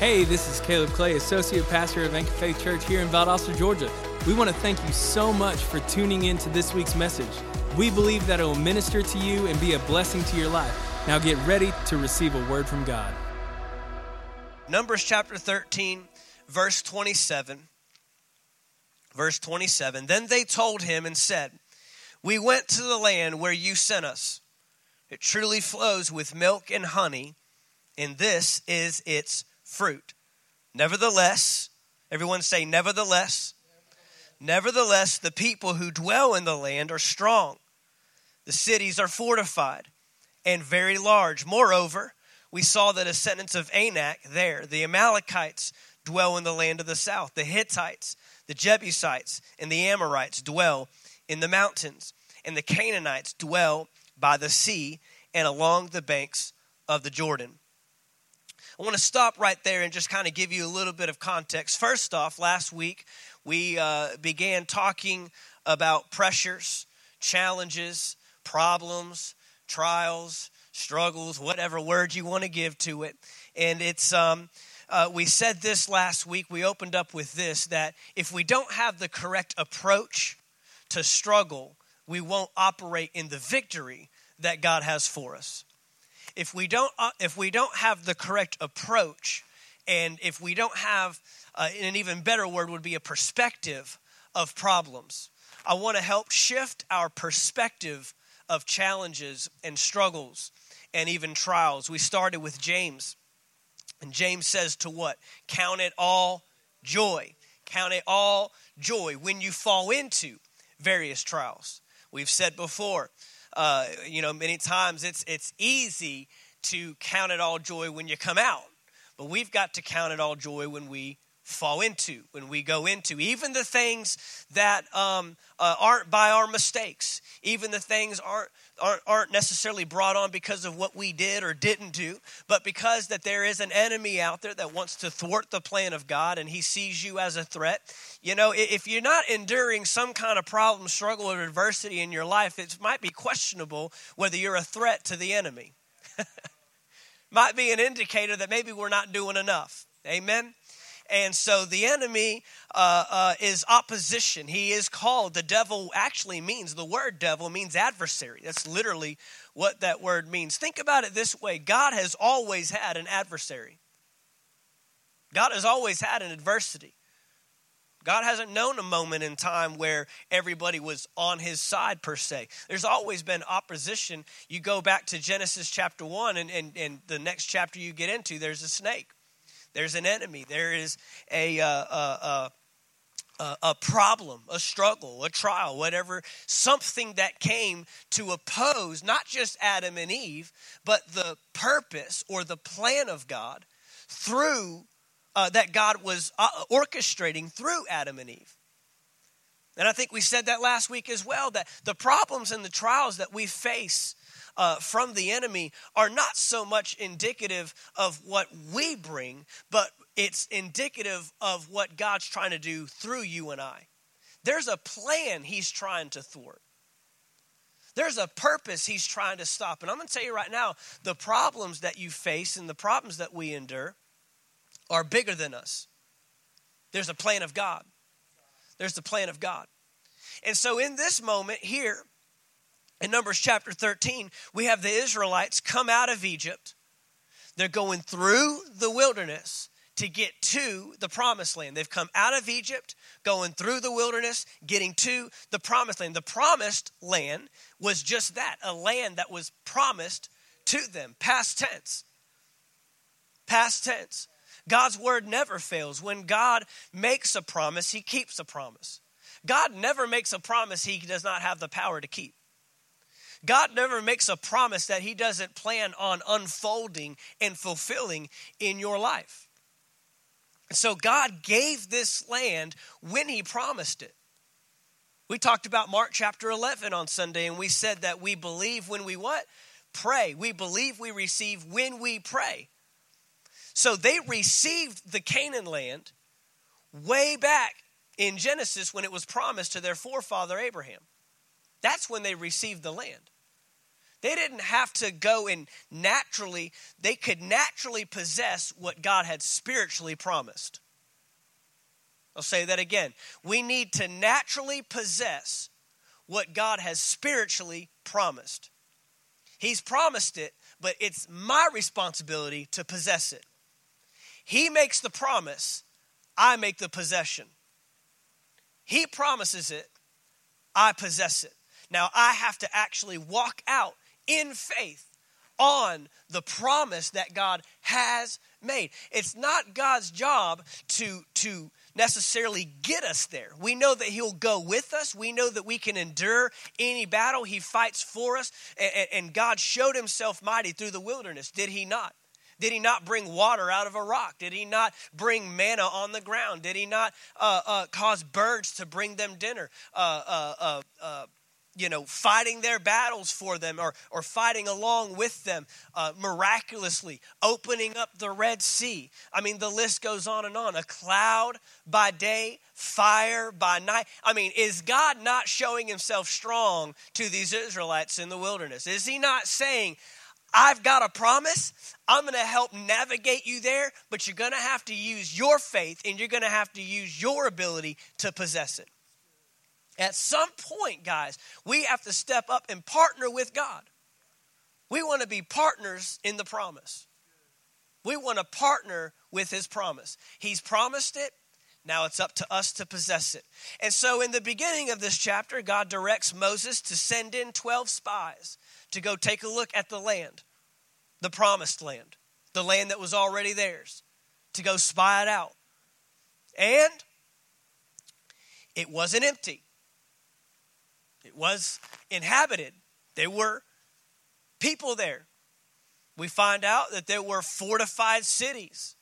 Hey, this is Caleb Clay, Associate Pastor of Anchor Faith Church here in Valdosta, Georgia. We want to thank you so much for tuning in to this week's message. We believe that it will minister to you and be a blessing to your life. Now get ready to receive a word from God. Numbers chapter 13, verse 27. Verse 27. Then they told him and said, We went to the land where you sent us. It truly flows with milk and honey, and this is its fruit. Nevertheless, everyone say, nevertheless, nevertheless, the people who dwell in the land are strong. The cities are fortified and very large. Moreover, we saw the descendants of Anak there. The Amalekites dwell in the land of the south. The Hittites, the Jebusites, and the Amorites dwell in the mountains. And the Canaanites dwell by the sea and along the banks of the Jordan. I want to stop right there and just kind of give you a little bit of context. First off, last week we uh, began talking about pressures, challenges, problems, trials, struggles, whatever word you want to give to it. And it's, um, uh, we said this last week, we opened up with this that if we don't have the correct approach to struggle, we won't operate in the victory that God has for us if we don't uh, if we don't have the correct approach and if we don't have uh, an even better word would be a perspective of problems i want to help shift our perspective of challenges and struggles and even trials. We started with james and james says to what? Count it all joy. Count it all joy when you fall into various trials. We've said before uh, you know, many times it's it's easy to count it all joy when you come out, but we've got to count it all joy when we fall into, when we go into, even the things that um, uh, aren't by our mistakes, even the things aren't, aren't, aren't necessarily brought on because of what we did or didn't do, but because that there is an enemy out there that wants to thwart the plan of God and he sees you as a threat. You know, if you're not enduring some kind of problem, struggle, or adversity in your life, it might be questionable whether you're a threat to the enemy. might be an indicator that maybe we're not doing enough. Amen. And so the enemy uh, uh, is opposition. He is called, the devil actually means, the word devil means adversary. That's literally what that word means. Think about it this way God has always had an adversary, God has always had an adversity. God hasn't known a moment in time where everybody was on his side, per se. There's always been opposition. You go back to Genesis chapter 1, and, and, and the next chapter you get into, there's a snake. There's an enemy. There is a, uh, uh, uh, a problem, a struggle, a trial, whatever, something that came to oppose not just Adam and Eve, but the purpose or the plan of God through uh, that God was uh, orchestrating through Adam and Eve. And I think we said that last week as well that the problems and the trials that we face uh, from the enemy are not so much indicative of what we bring, but it's indicative of what God's trying to do through you and I. There's a plan He's trying to thwart. There's a purpose he's trying to stop. And I'm going to tell you right now the problems that you face and the problems that we endure are bigger than us. There's a plan of God. There's the plan of God. And so, in this moment here, in Numbers chapter 13, we have the Israelites come out of Egypt. They're going through the wilderness to get to the promised land. They've come out of Egypt, going through the wilderness, getting to the promised land. The promised land was just that a land that was promised to them, past tense. Past tense. God's word never fails. When God makes a promise, he keeps a promise. God never makes a promise he does not have the power to keep. God never makes a promise that He doesn't plan on unfolding and fulfilling in your life. So God gave this land when He promised it. We talked about Mark chapter 11 on Sunday, and we said that we believe when we what? Pray. We believe we receive when we pray. So they received the Canaan land way back in Genesis when it was promised to their forefather Abraham. That's when they received the land. They didn't have to go and naturally, they could naturally possess what God had spiritually promised. I'll say that again. We need to naturally possess what God has spiritually promised. He's promised it, but it's my responsibility to possess it. He makes the promise, I make the possession. He promises it, I possess it. Now I have to actually walk out in faith on the promise that God has made. It's not God's job to, to necessarily get us there. We know that He'll go with us. We know that we can endure any battle. He fights for us. And, and God showed Himself mighty through the wilderness, did He not? Did he not bring water out of a rock? Did he not bring manna on the ground? Did he not uh, uh, cause birds to bring them dinner? Uh, uh, uh, uh you know, fighting their battles for them or, or fighting along with them uh, miraculously, opening up the Red Sea. I mean, the list goes on and on. A cloud by day, fire by night. I mean, is God not showing himself strong to these Israelites in the wilderness? Is he not saying, I've got a promise. I'm going to help navigate you there, but you're going to have to use your faith and you're going to have to use your ability to possess it. At some point, guys, we have to step up and partner with God. We want to be partners in the promise. We want to partner with his promise. He's promised it. Now it's up to us to possess it. And so, in the beginning of this chapter, God directs Moses to send in 12 spies to go take a look at the land, the promised land, the land that was already theirs, to go spy it out. And it wasn't empty. It was inhabited. There were people there. We find out that there were fortified cities.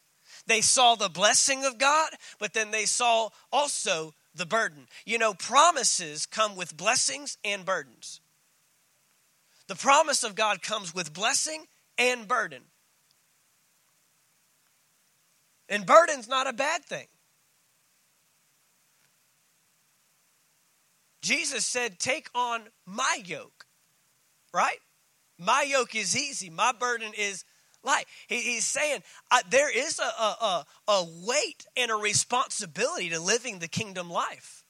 They saw the blessing of God, but then they saw also the burden. You know, promises come with blessings and burdens. The promise of God comes with blessing and burden. And burden's not a bad thing. Jesus said, Take on my yoke, right? My yoke is easy, my burden is light. He, he's saying uh, there is a, a, a weight and a responsibility to living the kingdom life.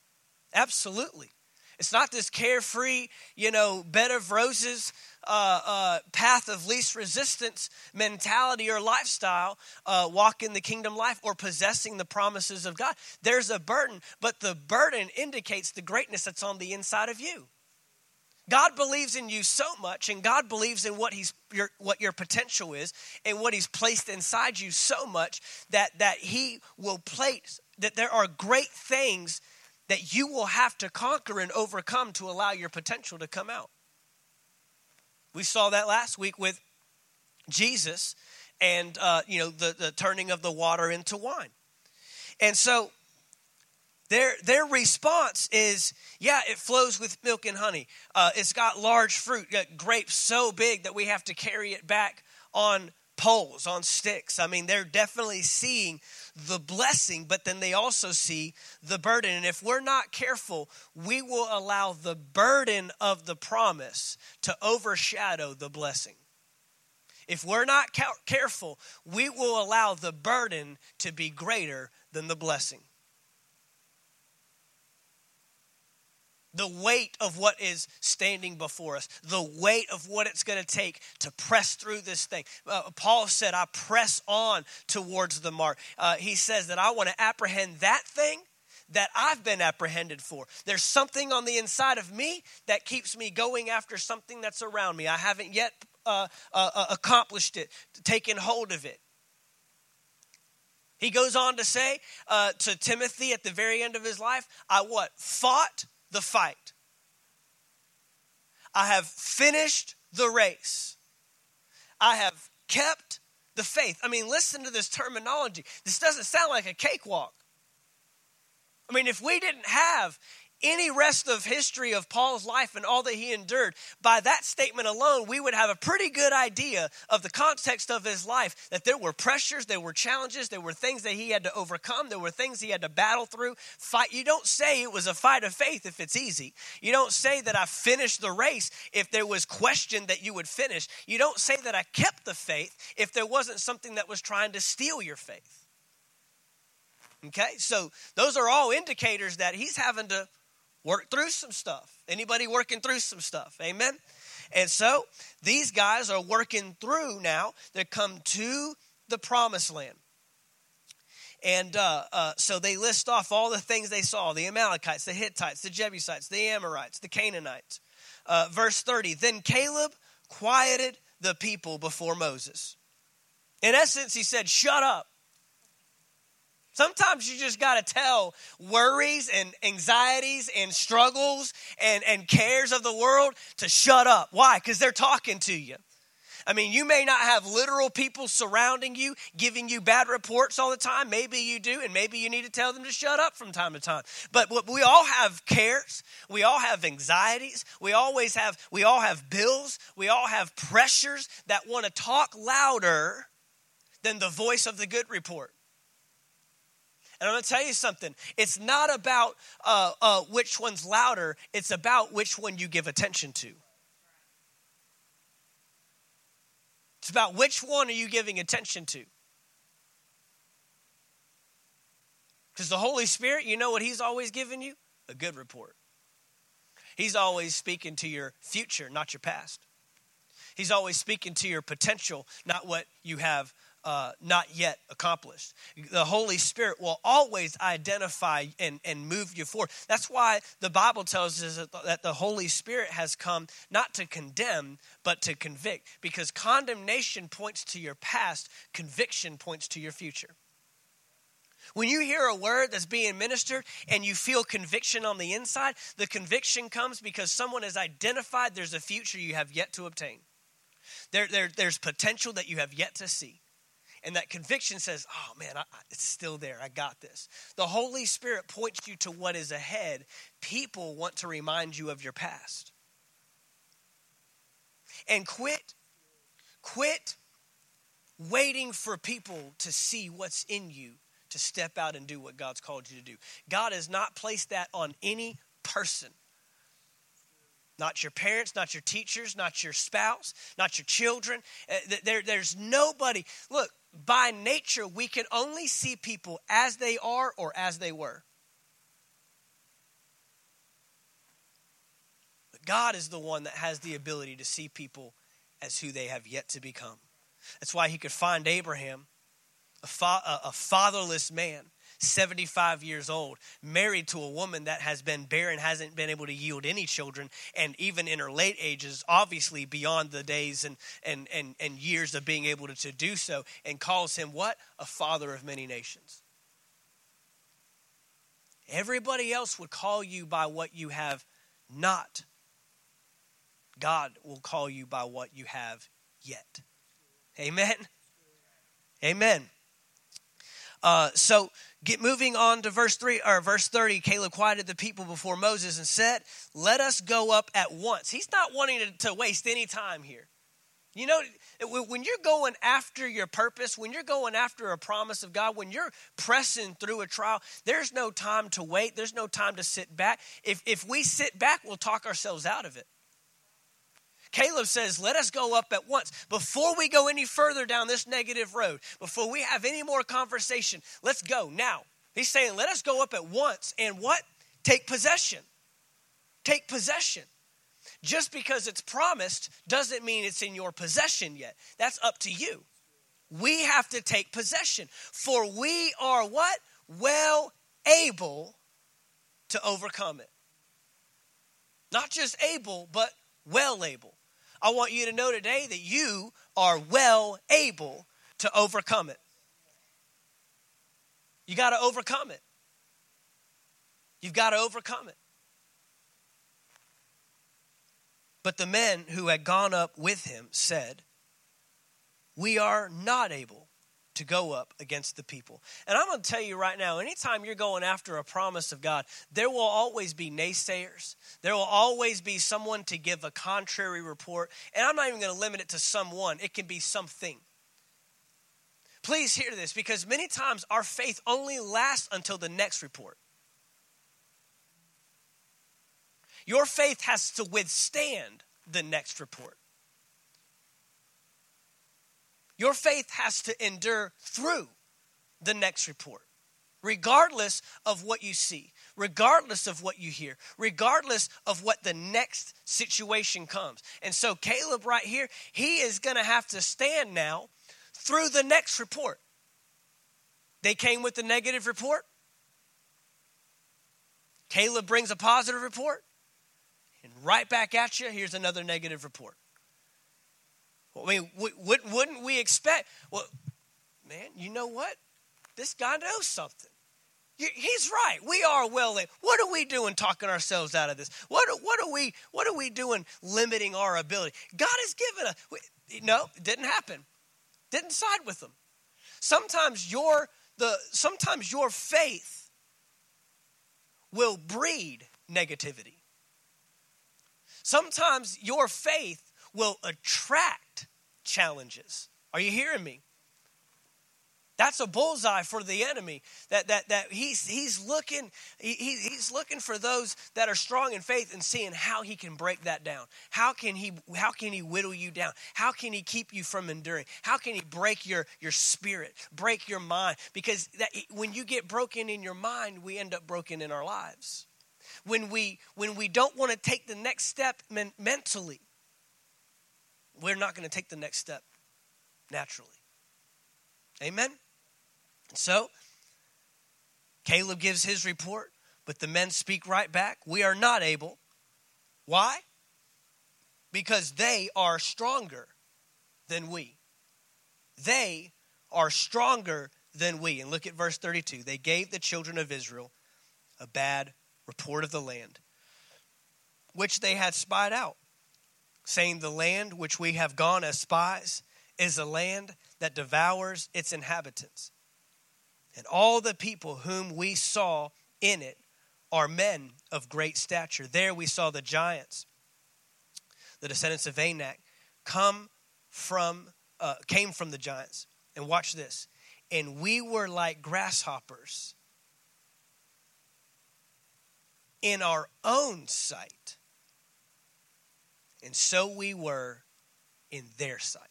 Absolutely. It's not this carefree, you know, bed of roses uh, uh, path of least resistance mentality or lifestyle, uh, walk in the kingdom life or possessing the promises of God. There's a burden, but the burden indicates the greatness that's on the inside of you. God believes in you so much, and God believes in what He's your, what your potential is, and what He's placed inside you so much that that He will place that there are great things that you will have to conquer and overcome to allow your potential to come out. We saw that last week with Jesus and uh, you know the, the turning of the water into wine. And so their their response is, yeah, it flows with milk and honey. Uh, it's got large fruit, got grapes so big that we have to carry it back on poles, on sticks. I mean, they're definitely seeing the blessing, but then they also see the burden. And if we're not careful, we will allow the burden of the promise to overshadow the blessing. If we're not careful, we will allow the burden to be greater than the blessing. The weight of what is standing before us, the weight of what it's going to take to press through this thing. Uh, Paul said, I press on towards the mark. Uh, he says that I want to apprehend that thing that I've been apprehended for. There's something on the inside of me that keeps me going after something that's around me. I haven't yet uh, uh, uh accomplished it, taken hold of it. He goes on to say uh, to Timothy at the very end of his life, I what? Fought the fight. I have finished the race. I have kept the faith. I mean, listen to this terminology. This doesn't sound like a cakewalk. I mean, if we didn't have any rest of history of Paul's life and all that he endured, by that statement alone, we would have a pretty good idea of the context of his life that there were pressures, there were challenges, there were things that he had to overcome, there were things he had to battle through. Fight. You don't say it was a fight of faith if it's easy. You don't say that I finished the race if there was question that you would finish. You don't say that I kept the faith if there wasn't something that was trying to steal your faith. Okay? So those are all indicators that he's having to work through some stuff. Anybody working through some stuff? Amen. And so these guys are working through now. They come to the promised land. And uh, uh, so they list off all the things they saw the Amalekites, the Hittites, the Jebusites, the Amorites, the Canaanites. Uh, verse 30 Then Caleb quieted the people before Moses. In essence, he said, Shut up. Sometimes you just got to tell worries and anxieties and struggles and, and cares of the world to shut up. Why? Because they're talking to you. I mean, you may not have literal people surrounding you, giving you bad reports all the time. Maybe you do, and maybe you need to tell them to shut up from time to time. But we all have cares. We all have anxieties. We always have, we all have bills. We all have pressures that want to talk louder than the voice of the good report. And I'm going to tell you something. It's not about uh, uh, which one's louder, it's about which one you give attention to. It's about which one are you giving attention to. Because the Holy Spirit, you know what He's always giving you? A good report. He's always speaking to your future, not your past. He's always speaking to your potential, not what you have uh, not yet accomplished. The Holy Spirit will always identify and, and move you forward. That's why the Bible tells us that the Holy Spirit has come not to condemn, but to convict. Because condemnation points to your past, conviction points to your future. When you hear a word that's being ministered and you feel conviction on the inside, the conviction comes because someone has identified there's a future you have yet to obtain. There, there, there's potential that you have yet to see. And that conviction says, oh man, I, it's still there. I got this. The Holy Spirit points you to what is ahead. People want to remind you of your past. And quit, quit waiting for people to see what's in you to step out and do what God's called you to do. God has not placed that on any person. Not your parents, not your teachers, not your spouse, not your children. Uh, there, there's nobody. Look, by nature, we can only see people as they are or as they were. But God is the one that has the ability to see people as who they have yet to become. That's why he could find Abraham, a, fa- a fatherless man, 75 years old, married to a woman that has been barren, hasn't been able to yield any children, and even in her late ages, obviously beyond the days and, and, and, and years of being able to, to do so, and calls him what? A father of many nations. Everybody else would call you by what you have not. God will call you by what you have yet. Amen. Amen. Uh, so get moving on to verse 3 or verse 30 caleb quieted the people before moses and said let us go up at once. He's not wanting to, to waste any time here. You know when you're going after your purpose when you're going after a promise of god when you're pressing through a trial there's no time to wait. There's no time to sit back. If, if we sit back we'll talk ourselves out of it Caleb says, Let us go up at once. Before we go any further down this negative road, before we have any more conversation, let's go now. He's saying, Let us go up at once and what? Take possession. Take possession. Just because it's promised doesn't mean it's in your possession yet. That's up to you. We have to take possession. For we are what? Well able to overcome it. Not just able, but well able. I want you to know today that you are well able to overcome it. You got to overcome it. You've got to overcome it. But the men who had gone up with him said, We are not able to go up against the people. And I'm going to tell you right now anytime you're going after a promise of God, there will always be naysayers. There will always be someone to give a contrary report. And I'm not even going to limit it to someone, it can be something. Please hear this because many times our faith only lasts until the next report. Your faith has to withstand the next report. Your faith has to endure through the next report, regardless of what you see, regardless of what you hear, regardless of what the next situation comes. And so, Caleb, right here, he is going to have to stand now through the next report. They came with the negative report. Caleb brings a positive report. And right back at you, here's another negative report. I mean, wouldn't we expect? Well, man, you know what? This guy knows something. He's right. We are well. What are we doing talking ourselves out of this? What are, what are we What are we doing limiting our ability? God has given us. No, it didn't happen. Didn't side with them. Sometimes your the sometimes your faith will breed negativity. Sometimes your faith will attract challenges. Are you hearing me? That's a bullseye for the enemy. That that that he's he's looking he, he's looking for those that are strong in faith and seeing how he can break that down. How can he how can he whittle you down? How can he keep you from enduring? How can he break your your spirit, break your mind? Because that when you get broken in your mind, we end up broken in our lives. When we when we don't want to take the next step men, mentally, we're not going to take the next step naturally. Amen? So, Caleb gives his report, but the men speak right back. We are not able. Why? Because they are stronger than we. They are stronger than we. And look at verse 32. They gave the children of Israel a bad report of the land, which they had spied out saying, The land which we have gone as spies is a land that devours its inhabitants. And all the people whom we saw in it are men of great stature. There we saw the giants, the descendants of Anak, come from, uh, came from the giants. And watch this. And we were like grasshoppers in our own sight and so we were in their sight.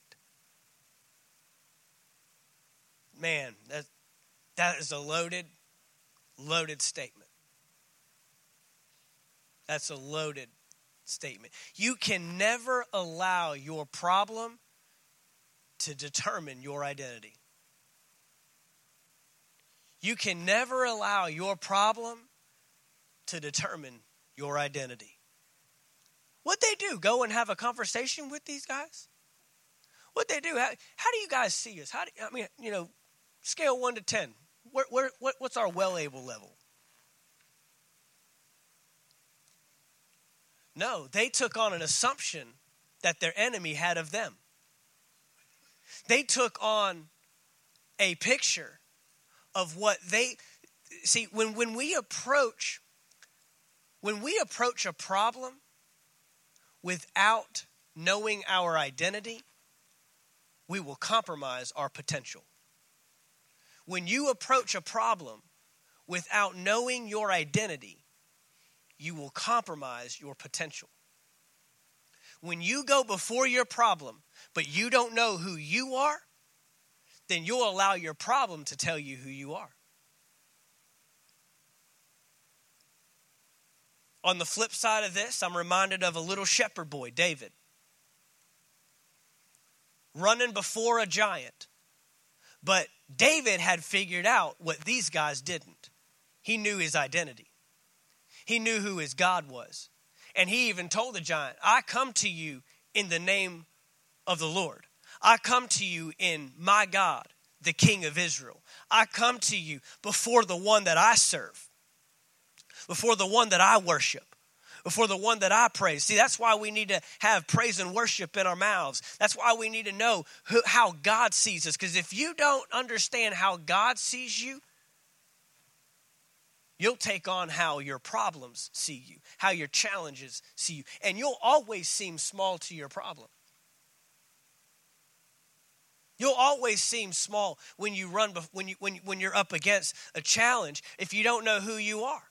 Man, that, that is a loaded, loaded statement. That's a loaded statement. You can never allow your problem to determine your identity. You can never allow your problem to determine your identity. What they do? Go and have a conversation with these guys? What they do? How, how do you guys see us? How do, I mean, you know, scale one to ten. Where, where, what, what's our well able level? No, they took on an assumption that their enemy had of them. They took on a picture of what they see when, when we approach when we approach a problem without knowing our identity, we will compromise our potential. When you approach a problem without knowing your identity, you will compromise your potential. When you go before your problem, but you don't know who you are, then you'll allow your problem to tell you who you are. On the flip side of this, I'm reminded of a little shepherd boy, David, running before a giant. But David had figured out what these guys didn't. He knew his identity, he knew who his God was. And he even told the giant, I come to you in the name of the Lord. I come to you in my God, the King of Israel. I come to you before the one that I serve before the one that I worship, before the one that I praise. See, that's why we need to have praise and worship in our mouths. That's why we need to know who, how God sees us. Because if you don't understand how God sees you, you'll take on how your problems see you, how your challenges see you, and you'll always seem small to your problem. You'll always seem small when you run when you when when you're up against a challenge if you don't know who you are.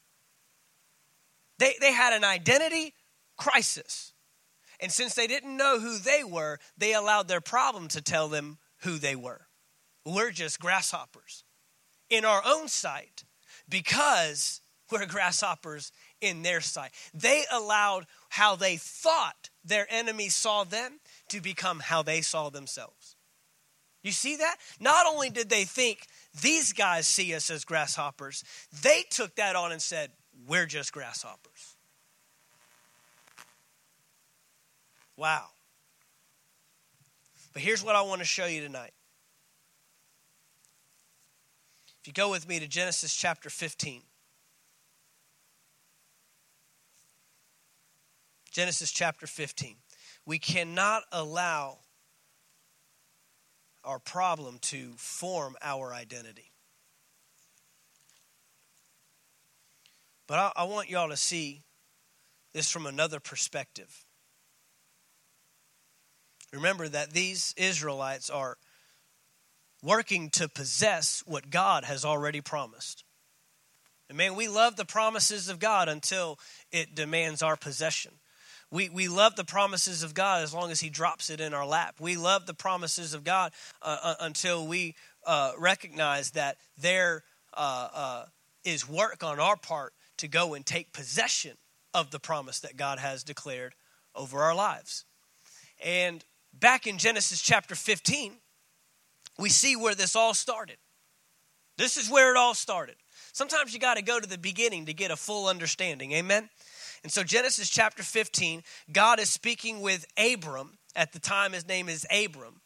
They they had an identity crisis. And since they didn't know who they were, they allowed their problem to tell them who they were. We're just grasshoppers in our own sight because we're grasshoppers in their sight. They allowed how they thought their enemies saw them to become how they saw themselves. You see that? Not only did they think these guys see us as grasshoppers, they took that on and said, we're just grasshoppers. Wow. But here's what I want to show you tonight. If you go with me to Genesis chapter 15. Genesis chapter 15. We cannot allow our problem to form our identity. But I, I want y'all to see this from another perspective. Remember that these Israelites are working to possess what God has already promised. And man, we love the promises of God until it demands our possession. We, we love the promises of God as long as He drops it in our lap. We love the promises of God uh, uh, until we uh, recognize that there uh, uh, is work on our part to go and take possession of the promise that God has declared over our lives. And back in Genesis chapter 15, we see where this all started. This is where it all started. Sometimes you got to go to the beginning to get a full understanding. Amen? And so, Genesis chapter 15, God is speaking with Abram. At the time, his name is Abram.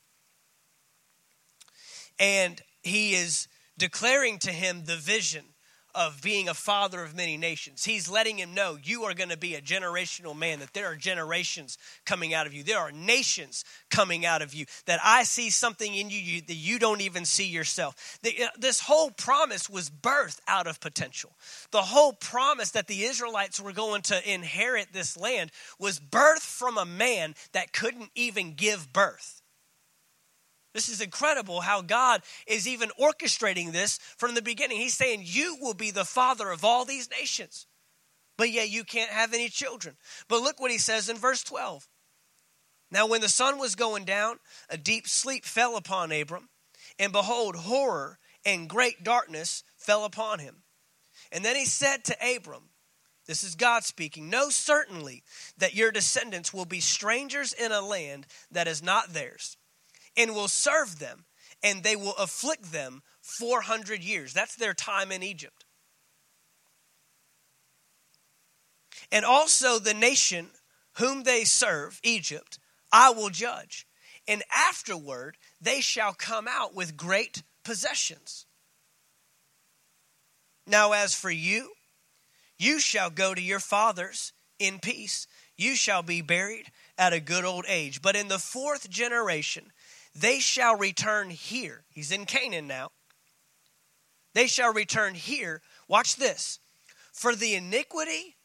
And he is declaring to him the vision of being a father of many nations. He's letting him know you are going to be a generational man, that there are generations coming out of you. There are nations coming out of you, that I see something in you that you don't even see yourself. Uh, this whole promise was birthed out of potential. The whole promise that the Israelites were going to inherit this land was birthed from a man that couldn't even give birth. This is incredible how God is even orchestrating this from the beginning. He's saying, You will be the father of all these nations, but yet you can't have any children. But look what he says in verse 12. Now, when the sun was going down, a deep sleep fell upon Abram, and behold, horror and great darkness fell upon him. And then he said to Abram, this is God speaking. Know certainly that your descendants will be strangers in a land that is not theirs and will serve them, and they will afflict them 400 years. That's their time in Egypt. And also the nation whom they serve, Egypt, I will judge. And afterward they shall come out with great possessions. Now, as for you, you shall go to your fathers in peace. You shall be buried at a good old age. But in the fourth generation, they shall return here. He's in Canaan now. They shall return here. Watch this. For the iniquity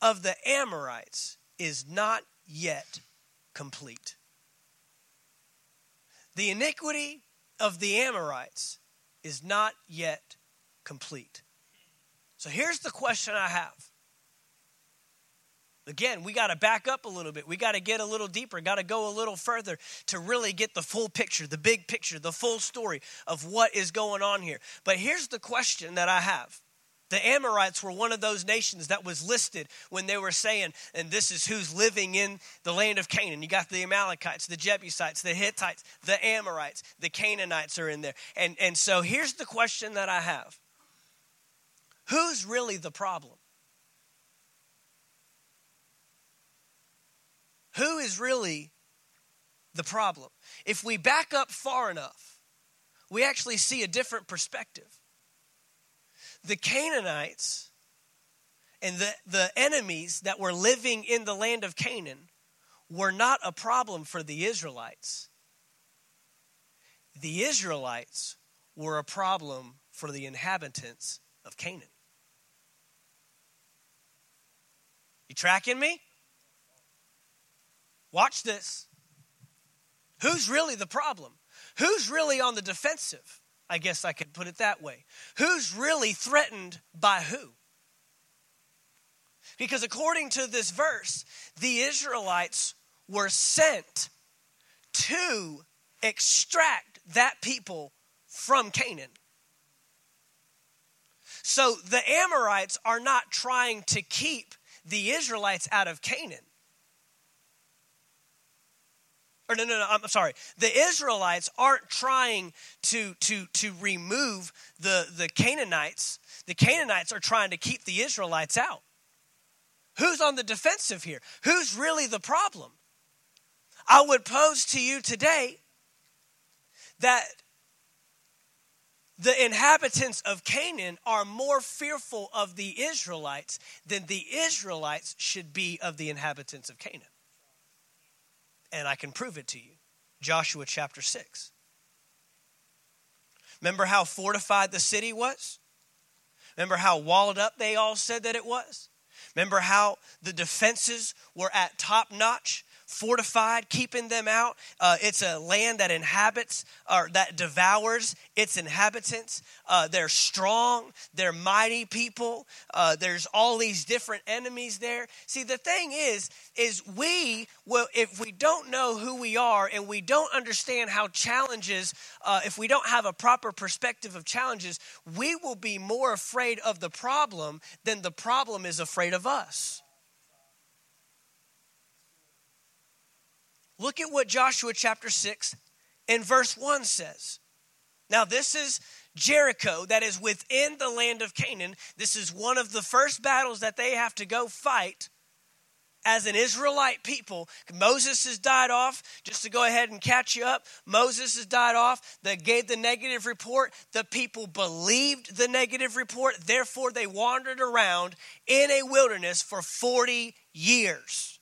of the Amorites is not yet complete. The iniquity of the Amorites is not yet complete. So here's the question I have Again, we got to back up a little bit. We got to get a little deeper, got to go a little further to really get the full picture, the big picture, the full story of what is going on here. But here's the question that I have. The Amorites were one of those nations that was listed when they were saying, and this is who's living in the land of Canaan. You got the Amalekites, the Jebusites, the Hittites, the Amorites, the Canaanites are in there. And, and so here's the question that I have Who's really the problem? Who is really the problem? If we back up far enough, we actually see a different perspective. The Canaanites And the, the enemies that were living in the land of Canaan were not a problem for the Israelites. The Israelites were a problem for the inhabitants of Canaan. You tracking me? Watch this. Who's really the problem? Who's really on the defensive? I guess I could put it that way. Who's really threatened by who? Because according to this verse, the Israelites were sent to extract that people from Canaan. So the Amorites are not trying to keep the Israelites out of Canaan. Or no, no, no, I'm sorry. The Israelites aren't trying to, to, to remove the, the Canaanites. The Canaanites are trying to keep the Israelites out. Who's on the defensive here? Who's really the problem? I would pose to you today that the inhabitants of Canaan are more fearful of the Israelites than the Israelites should be of the inhabitants of Canaan. And I can prove it to you. Joshua chapter 6. Remember how fortified the city was? Remember how walled up they all said that it was? Remember how the defenses were at top notch? Fortified, keeping them out. Uh, it's a land that inhabits or that devours its inhabitants. Uh, they're strong, they're mighty people. Uh, there's all these different enemies there. See, the thing is, is we well, if we don't know who we are and we don't understand how challenges, uh, if we don't have a proper perspective of challenges, we will be more afraid of the problem than the problem is afraid of us. Look at what Joshua chapter 6 and verse 1 says. Now, this is Jericho that is within the land of Canaan. This is one of the first battles that they have to go fight as an Israelite people. Moses has died off. Just to go ahead and catch you up, Moses has died off. They gave the negative report. The people believed the negative report. Therefore, they wandered around in a wilderness for 40 years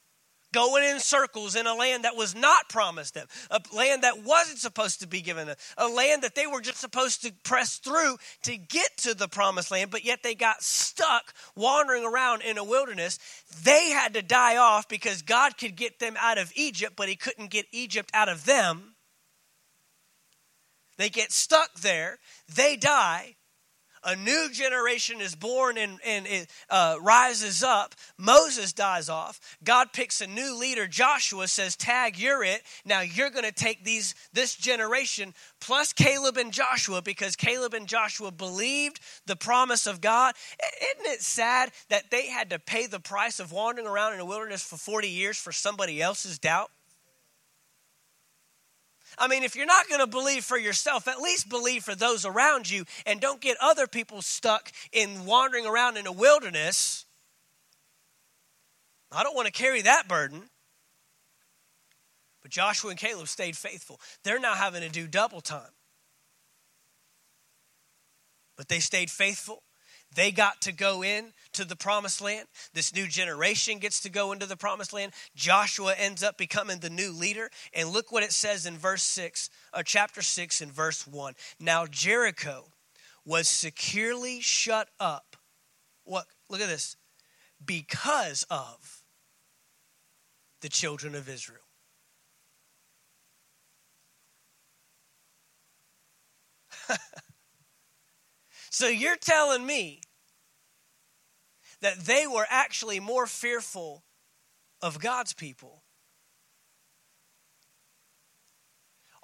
going in circles in a land that was not promised them, a land that wasn't supposed to be given them, a land that they were just supposed to press through to get to the promised land, but yet they got stuck wandering around in a wilderness. They had to die off because God could get them out of Egypt, but He couldn't get Egypt out of them. They get stuck there, they die, a new generation is born and, and it uh, rises up. Moses dies off. God picks a new leader. Joshua says, Tag, you're it. Now you're going to take these this generation plus Caleb and Joshua because Caleb and Joshua believed the promise of God. Isn't it sad that they had to pay the price of wandering around in the wilderness for 40 years for somebody else's doubt? I mean, if you're not going to believe for yourself, at least believe for those around you and don't get other people stuck in wandering around in a wilderness. I don't want to carry that burden. But Joshua and Caleb stayed faithful. They're now having to do double time. But they stayed faithful. They got to go in to the promised land. This new generation gets to go into the promised land. Joshua ends up becoming the new leader. And look what it says in verse 6, uh, chapter 6 and verse 1. Now Jericho was securely shut up. What? Look at this. Because of the children of Israel. so you're telling me that they were actually more fearful of God's people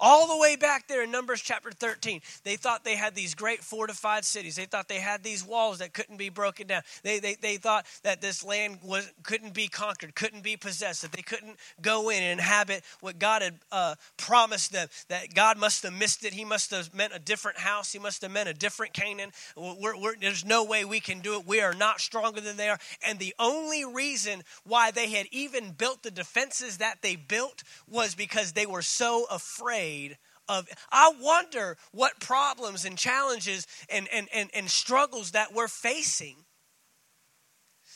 All the way back there in Numbers chapter 13, they thought they had these great fortified cities. They thought they had these walls that couldn't be broken down. They, they, they thought that this land was, couldn't be conquered, couldn't be possessed, that they couldn't go in and inhabit what God had uh, promised them, that God must have missed it. He must have meant a different house. He must have meant a different Canaan. We're, we're, there's no way we can do it. We are not stronger than they are. And the only reason why they had even built the defenses that they built was because they were so afraid afraid of. I wonder what problems and challenges and, and, and, and struggles that we're facing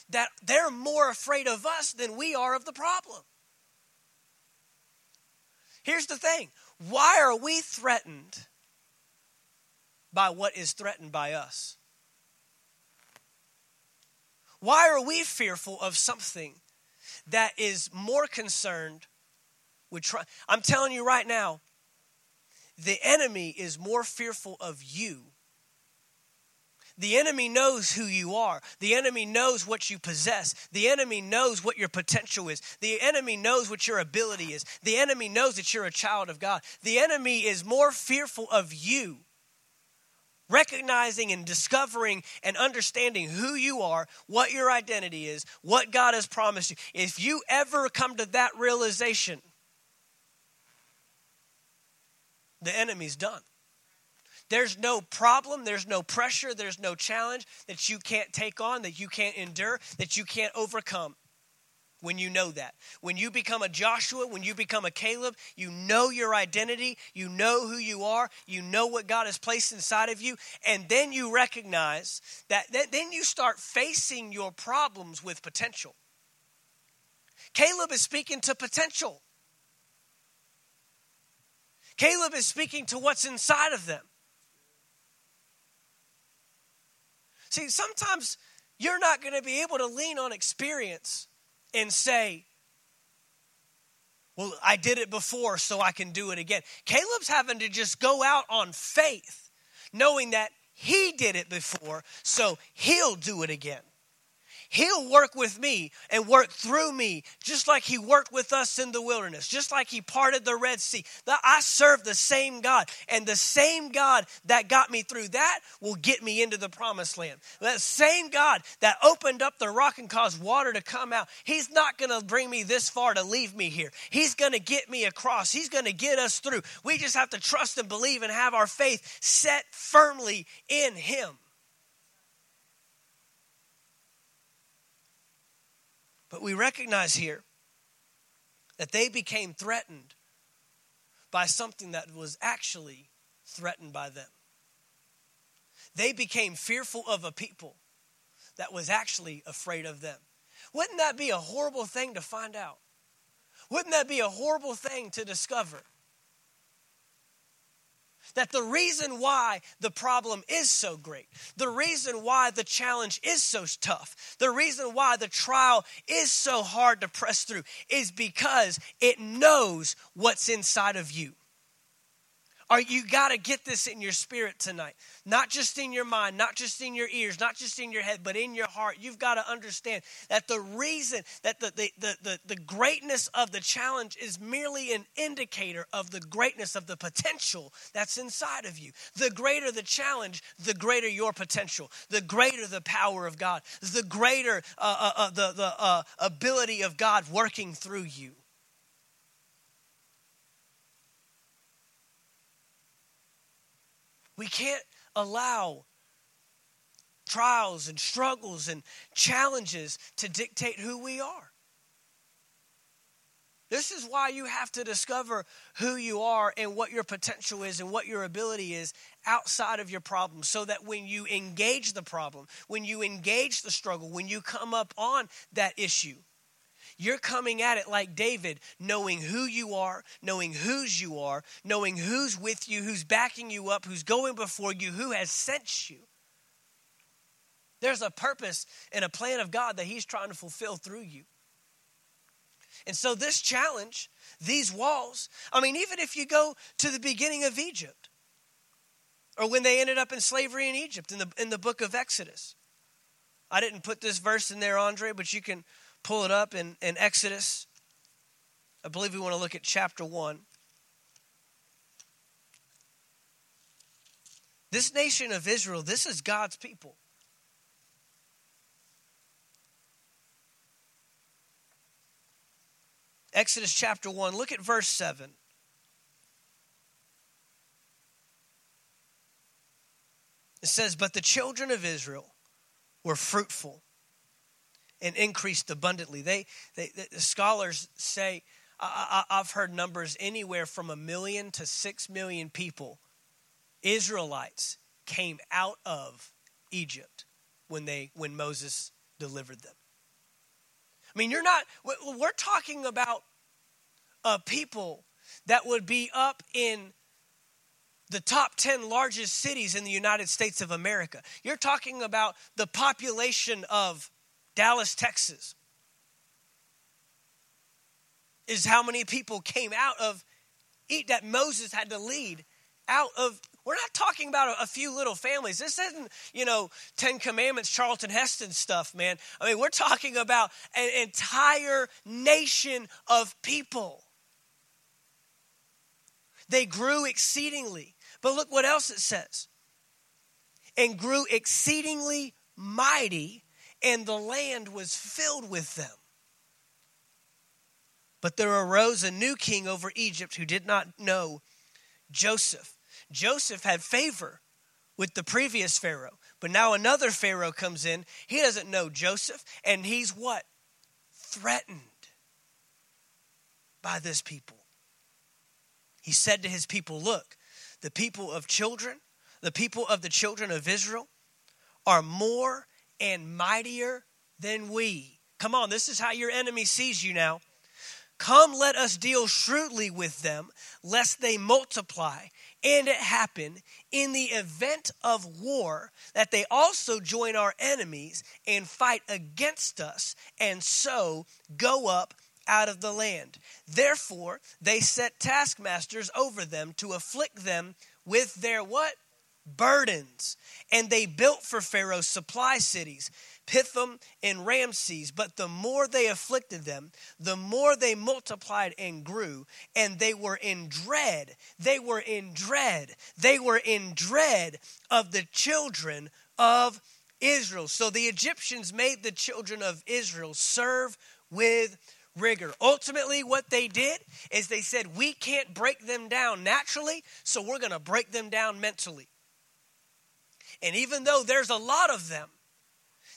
that they're more afraid of us than we are of the problem. Here's the thing why are we threatened by what is threatened by us? Why are we fearful of something that is more concerned with trying? I'm telling you right now, the enemy is more fearful of you the enemy knows who you are. The enemy knows what you possess. The enemy knows what your potential is. The enemy knows what your ability is. The enemy knows that you're a child of God. The enemy is more fearful of you. Recognizing and discovering and understanding who you are, what your identity is, what God has promised you. If you ever come to that realization, the enemy's done. There's no problem, there's no pressure, there's no challenge that you can't take on, that you can't endure, that you can't overcome when you know that. When you become a Joshua, when you become a Caleb, you know your identity, you know who you are, you know what God has placed inside of you, and then you recognize that then you start facing your problems with potential. Caleb is speaking to potential. Caleb is speaking to what's inside of them. See, sometimes you're not going to be able to lean on experience and say, well, I did it before, so I can do it again. Caleb's having to just go out on faith, knowing that he did it before, so he'll do it again. He'll work with me and work through me, just like He worked with us in the wilderness, just like He parted the Red Sea. I serve the same God, and the same God that got me through that will get me into the promised land. That same God that opened up the rock and caused water to come out, He's not going to bring me this far to leave me here. He's going to get me across, He's going to get us through. We just have to trust and believe and have our faith set firmly in Him. But we recognize here that they became threatened by something that was actually threatened by them. They became fearful of a people that was actually afraid of them. Wouldn't that be a horrible thing to find out? Wouldn't that be a horrible thing to discover? That the reason why the problem is so great, the reason why the challenge is so tough, the reason why the trial is so hard to press through is because it knows what's inside of you. You got to get this in your spirit tonight? Not just in your mind, not just in your ears, not just in your head, but in your heart. You've got to understand that the reason that the, the, the, the, the greatness of the challenge is merely an indicator of the greatness of the potential that's inside of you. The greater the challenge, the greater your potential, the greater the power of God, the greater uh, uh, uh, the, the uh, ability of God working through you. We can't allow trials and struggles and challenges to dictate who we are. This is why you have to discover who you are and what your potential is and what your ability is outside of your problem so that when you engage the problem, when you engage the struggle, when you come up on that issue, you're coming at it like David, knowing who you are, knowing whose you are, knowing who's with you, who's backing you up, who's going before you, who has sent you. There's a purpose and a plan of God that He's trying to fulfill through you. And so, this challenge, these walls, I mean, even if you go to the beginning of Egypt, or when they ended up in slavery in Egypt in the, in the book of Exodus. I didn't put this verse in there, Andre, but you can pull it up in, in Exodus. I believe we want to look at chapter 1. This nation of Israel, this is God's people. Exodus chapter 1, look at verse 7. It says, But the children of Israel were fruitful and increased abundantly. They, they, the scholars say, I, I, I've heard numbers anywhere from a million to six million people, Israelites, came out of Egypt when they when Moses delivered them. I mean, you're not, we're talking about a people that would be up in the top 10 largest cities in the United States of America. You're talking about the population of Dallas, Texas, is how many people came out of eat that Moses had to lead out of we're not talking about a, few little families. This isn't, you know, Ten Commandments, Charlton Heston stuff, man. I mean, we're talking about an entire nation of people. They grew exceedingly. But look what else it says. And grew exceedingly mighty, and the land was filled with them. But there arose a new king over Egypt who did not know Joseph. Joseph had favor with the previous Pharaoh, but now another Pharaoh comes in. He doesn't know Joseph, and he's what? Threatened by this people. He said to his people, Look, the people of children, the people of the children of Israel, are more and mightier than we. Come on, this is how your enemy sees you now. Come, let us deal shrewdly with them, lest they multiply. And it happen in the event of war that they also join our enemies and fight against us, and so go up out of the land. Therefore, they set taskmasters over them to afflict them with their what? Burdens. And they built for Pharaoh supply cities Pithom and Ramses. But the more they afflicted them, the more they multiplied and grew, and they were in dread. They were in dread. They were in dread of the children of Israel. So the Egyptians made the children of Israel serve with rigor. Ultimately, what they did is they said, We can't break them down naturally, so we're going to break them down mentally. And even though there's a lot of them,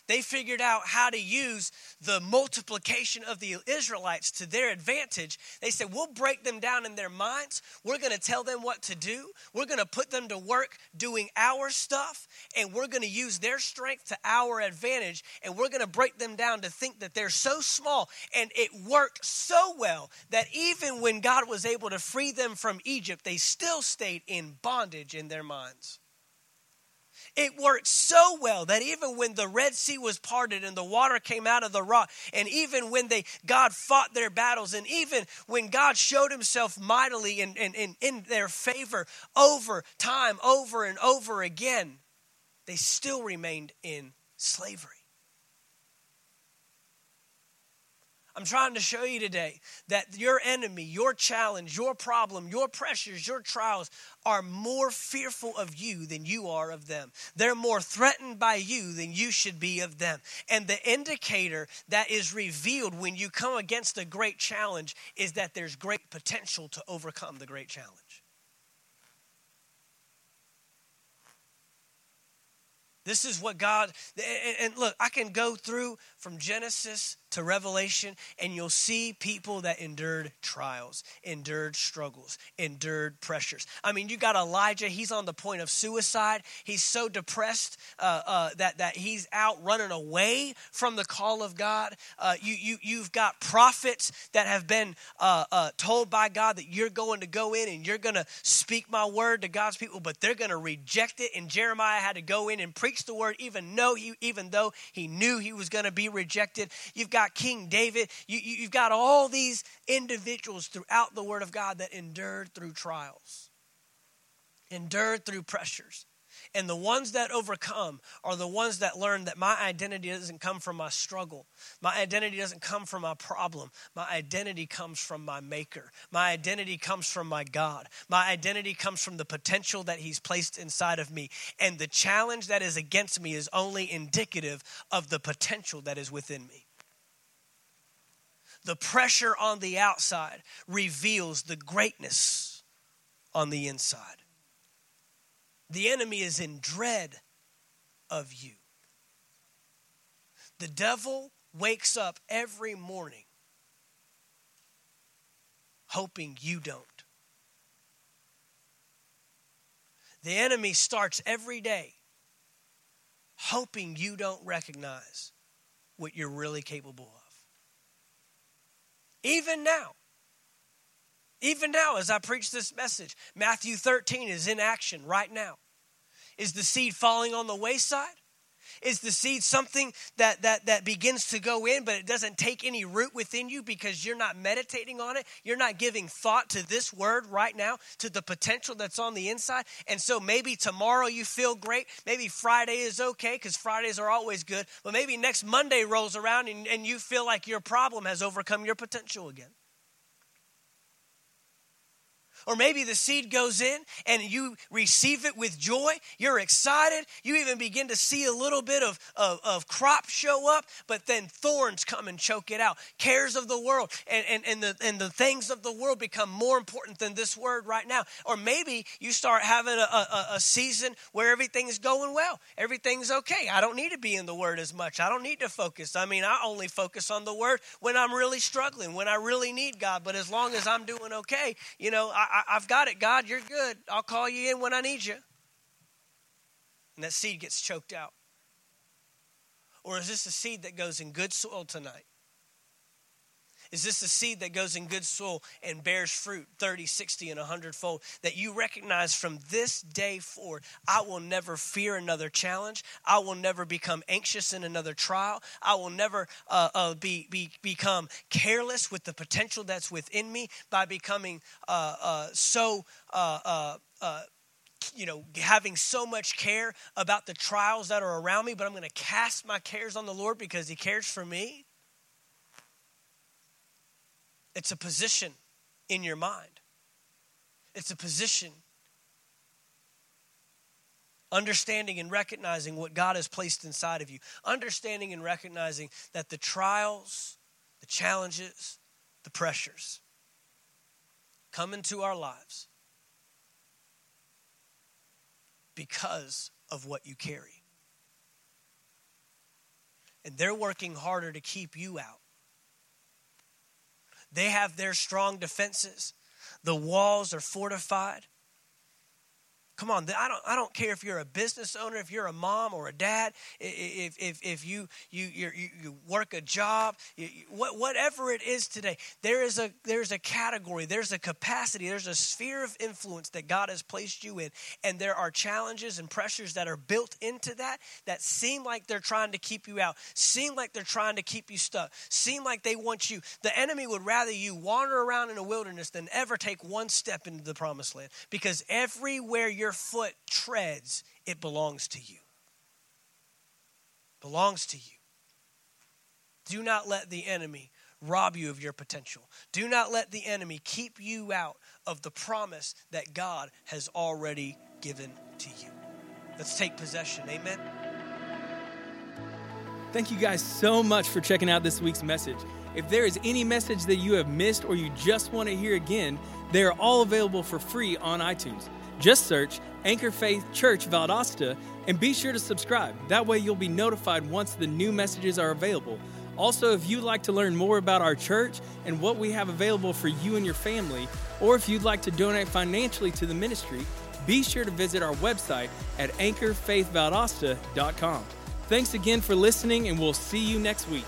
they figured out how to use the multiplication of the Israelites to their advantage. They said, We'll break them down in their minds. We're going to tell them what to do. We're going to put them to work doing our stuff, and we're going to use their strength to our advantage. And we're going to break them down to think that they're so small. And it worked so well that even when God was able to free them from Egypt, they still stayed in bondage in their minds. It worked so well that even when the Red Sea was parted and the water came out of the rock, and even when they God fought their battles, and even when God showed himself mightily in, in, in, in their favor over time, over and over again, they still remained in slavery. I'm trying to show you today that your enemy, your challenge, your problem, your pressures, your trials are more fearful of you than you are of them. They're more threatened by you than you should be of them. And the indicator that is revealed when you come against a great challenge is that there's great potential to overcome the great challenge. This is what God, and look, I can go through from Genesis to Revelation, and you'll see people that endured trials, endured struggles, endured pressures. I mean, you got Elijah, he's on the point of suicide. He's so depressed uh, uh, that, that he's out running away from the call of God. Uh, you, you, you've got prophets that have been uh, uh, told by God that you're going to go in and you're going to speak my word to God's people, but they're going to reject it. And Jeremiah had to go in and preach the word, even though he, even though he knew he was going to be rejected. You've got King David. You, you, you've got all these individuals throughout the Word of God that endured through trials, endured through pressures. And the ones that overcome are the ones that learn that my identity doesn't come from my struggle. My identity doesn't come from my problem. My identity comes from my Maker. My identity comes from my God. My identity comes from the potential that He's placed inside of me. And the challenge that is against me is only indicative of the potential that is within me. The pressure on the outside reveals the greatness on the inside. The enemy is in dread of you. The devil wakes up every morning hoping you don't. The enemy starts every day hoping you don't recognize what you're really capable of. Even now. Even now, as I preach this message, Matthew 13 is in action right now. Is the seed falling on the wayside? Is the seed something that, that, that begins to go in, but it doesn't take any root within you because you're not meditating on it? You're not giving thought to this word right now, to the potential that's on the inside. And so maybe tomorrow you feel great. Maybe Friday is okay because Fridays are always good. But maybe next Monday rolls around and, and you feel like your problem has overcome your potential again. Or maybe the seed goes in and you receive it with joy. You're excited. You even begin to see a little bit of, of, of crop show up, but then thorns come and choke it out. Cares of the world and, and, and, the, and the things of the world become more important than this word right now. Or maybe you start having a, a, a season where everything's going well. Everything's okay. I don't need to be in the word as much. I don't need to focus. I mean, I only focus on the word when I'm really struggling, when I really need God. But as long as I'm doing okay, you know, I, I, have got it, God. You're good. I'll call you in when I need you. And that seed gets choked out. Or is this a seed that goes in good soil tonight? Is this a seed that goes in good soil and bears fruit 30, 60, and 100 fold? That you recognize from this day forward, I will never fear another challenge. I will never become anxious in another trial. I will never uh, uh, be, be, become careless with the potential that's within me by becoming uh, uh so. Uh, uh, you know, having so much care about the trials that are around me, but I'm going to cast my cares on the Lord because He cares for me. It's a position in your mind, it's a position. Understanding and recognizing what God has placed inside of you. Understanding and recognizing that the trials, the challenges, the pressures come into our lives because of what you carry. And they're working harder to keep you out they have their strong defenses. The walls are fortified. Come on, I don't, I don't care if you're a business owner, if you're a mom or a dad, if, if, if you, you, you, you work a job, you, whatever it is today, there is, a, there's a category, there's a capacity, there's a sphere of influence that God has placed you in. And there are challenges and pressures that are built into that that seem like they're trying to keep you out, seem like they're trying to keep you stuck, seem like they want you. The enemy would rather you wander around in a wilderness than ever take one step into the promised land because everywhere you're your foot treads, it belongs to you. Belongs to you. Do not let the enemy rob you of your potential. Do not let the enemy keep you out of the promise that God has already given to you. Let's take possession. Amen. Thank you guys so much for checking out this week's message. If there is any message that you have missed or you just want to hear again, they are all available for free on iTunes. Just search Anchor Faith Church Valdosta and be sure to subscribe. That way, you'll be notified once the new messages are available. Also, if you'd like to learn more about our church and what we have available for you and your family, or if you'd like to donate financially to the ministry, be sure to visit our website at anchorfaithvaldosta.com. Thanks again for listening, and we'll see you next week.